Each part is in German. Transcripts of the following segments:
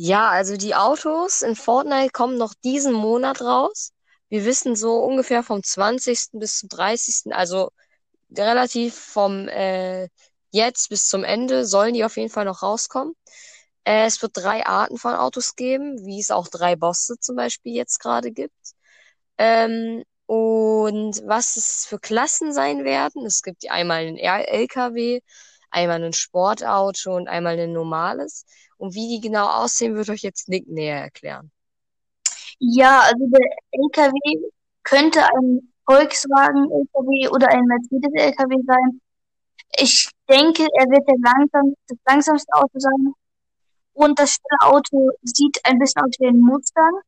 Ja, also die Autos in Fortnite kommen noch diesen Monat raus. Wir wissen so ungefähr vom 20. bis zum 30., also relativ vom äh, jetzt bis zum Ende sollen die auf jeden Fall noch rauskommen. Äh, es wird drei Arten von Autos geben, wie es auch drei Bosse zum Beispiel jetzt gerade gibt. Ähm, und was es für Klassen sein werden, es gibt einmal einen LKW, einmal ein Sportauto und einmal ein normales. Und wie die genau aussehen, wird euch jetzt Nick näher erklären. Ja, also der LKW könnte ein Volkswagen-LKW oder ein Mercedes-LKW sein. Ich denke, er wird der langsam, das langsamste Auto sein. Und das schnelle Auto sieht ein bisschen aus wie ein Mustang.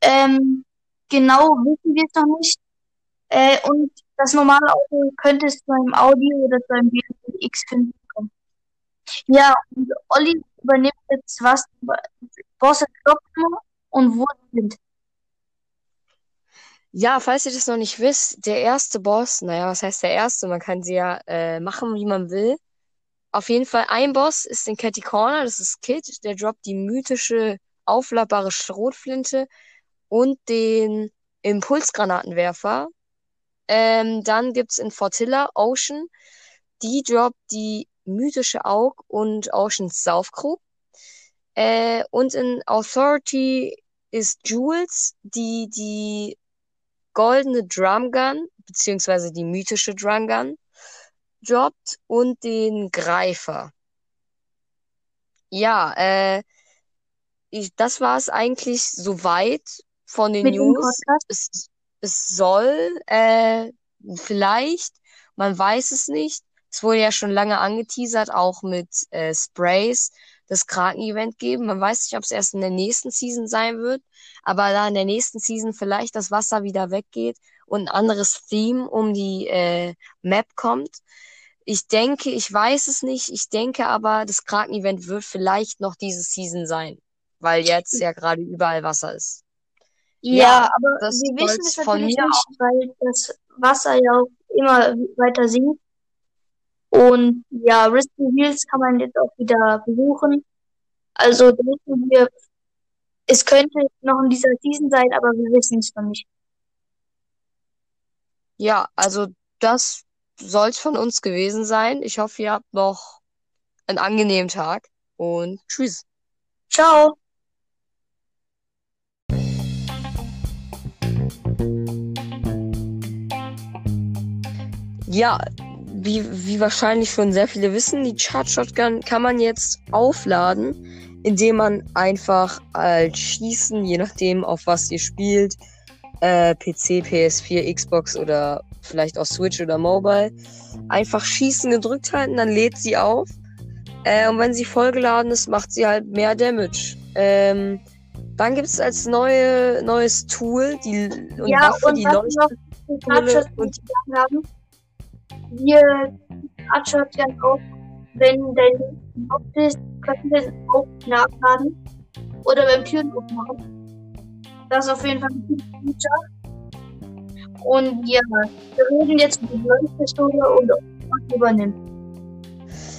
Ähm, genau wissen wir es noch nicht. Äh, und das normale Auto könnte es zu einem Audi oder zu einem BMW X5 kommen. Ja, und Olli übernimmt jetzt was, Bosse Klopfen und sind. Ja, falls ihr das noch nicht wisst, der erste Boss, naja, was heißt der erste? Man kann sie ja äh, machen, wie man will. Auf jeden Fall, ein Boss ist den Catty Corner, das ist Kid, der droppt die mythische aufladbare Schrotflinte und den Impulsgranatenwerfer. Ähm, dann gibt's in Fortilla Ocean, die droppt die mythische Aug und Oceans Saufkrug. Äh, und in Authority ist Jules, die die goldene Drumgun, beziehungsweise die mythische Drumgun, droppt und den Greifer. Ja, äh, ich, das war es eigentlich soweit von den Mit dem News. Es, es soll, äh, vielleicht, man weiß es nicht. Es wurde ja schon lange angeteasert, auch mit äh, Sprays, das Kraken-Event geben. Man weiß nicht, ob es erst in der nächsten Season sein wird, aber da in der nächsten Season vielleicht das Wasser wieder weggeht und ein anderes Theme um die äh, Map kommt. Ich denke, ich weiß es nicht. Ich denke aber, das Kraken-Event wird vielleicht noch diese Season sein, weil jetzt ja gerade überall Wasser ist. Ja, aber wir wissen es natürlich nicht, weil das Wasser ja auch immer weiter sinkt. Und ja, Risky Wheels kann man jetzt auch wieder besuchen. Also denken wir, es könnte noch in dieser Season sein, aber wir wissen es noch nicht. Ja, also das soll es von uns gewesen sein. Ich hoffe, ihr habt noch einen angenehmen Tag und tschüss. Ciao. Ja, wie, wie wahrscheinlich schon sehr viele wissen, die Charge Shotgun kann man jetzt aufladen, indem man einfach als Schießen, je nachdem auf was ihr spielt, äh, PC, PS4, Xbox oder vielleicht auch Switch oder Mobile, einfach Schießen gedrückt halten, dann lädt sie auf. Äh, und wenn sie vollgeladen ist, macht sie halt mehr Damage. Ähm, dann gibt es als neue, neues Tool die und ja, Waffe, und die Leuchtpistole und die haben wir Artshotgun auch, wenn dein Kopf ist, können wir auch nachladen. Oder beim Türen aufmachen. Das ist auf jeden Fall ein gutes Feature. Und ja, wir reden jetzt über die Leuchtpistole und was übernimmt.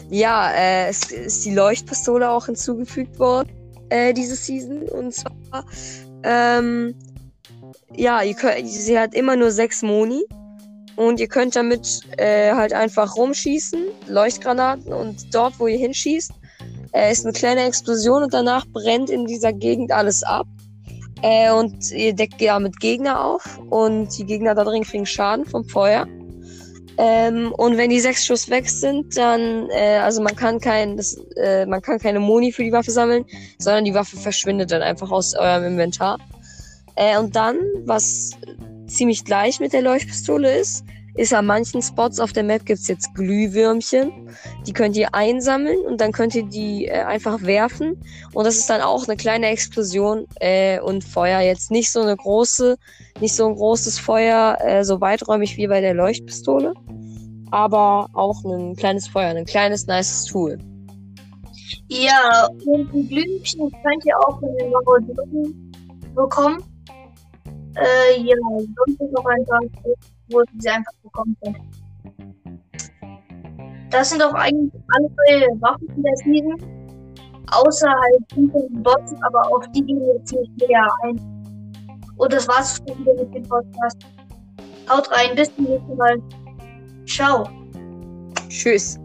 Ja, äh, es ist die Leuchtpistole auch hinzugefügt worden, äh, diese Season. Und zwar, ähm, ja, könnt, sie hat immer nur sechs Moni. Und ihr könnt damit äh, halt einfach rumschießen, Leuchtgranaten und dort, wo ihr hinschießt, äh, ist eine kleine Explosion und danach brennt in dieser Gegend alles ab. Äh, und ihr deckt damit Gegner auf und die Gegner da drin kriegen Schaden vom Feuer. Ähm, und wenn die sechs Schuss weg sind, dann, äh, also man kann kein, das, äh, man kann keine Moni für die Waffe sammeln, sondern die Waffe verschwindet dann einfach aus eurem Inventar. Äh, und dann, was ziemlich gleich mit der Leuchtpistole ist, ist an manchen Spots auf der Map gibt's jetzt Glühwürmchen. Die könnt ihr einsammeln und dann könnt ihr die äh, einfach werfen. Und das ist dann auch eine kleine Explosion äh, und Feuer. Jetzt nicht so eine große, nicht so ein großes Feuer, äh, so weiträumig wie bei der Leuchtpistole. Aber auch ein kleines Feuer, ein kleines, nices Tool. Ja, und die Glühwürmchen könnt ihr auch von den Marodeuren bekommen. Äh, ja, sonst ist noch ein paar, wo sie einfach bekommen können. Das sind auch eigentlich alle Waffen in der Season. Außer halt den Bots, aber auf die gehen wir jetzt nicht näher ein. Und das war's schon wieder mit dem Podcast. Haut rein, bis zum nächsten Mal. Ciao. Tschüss.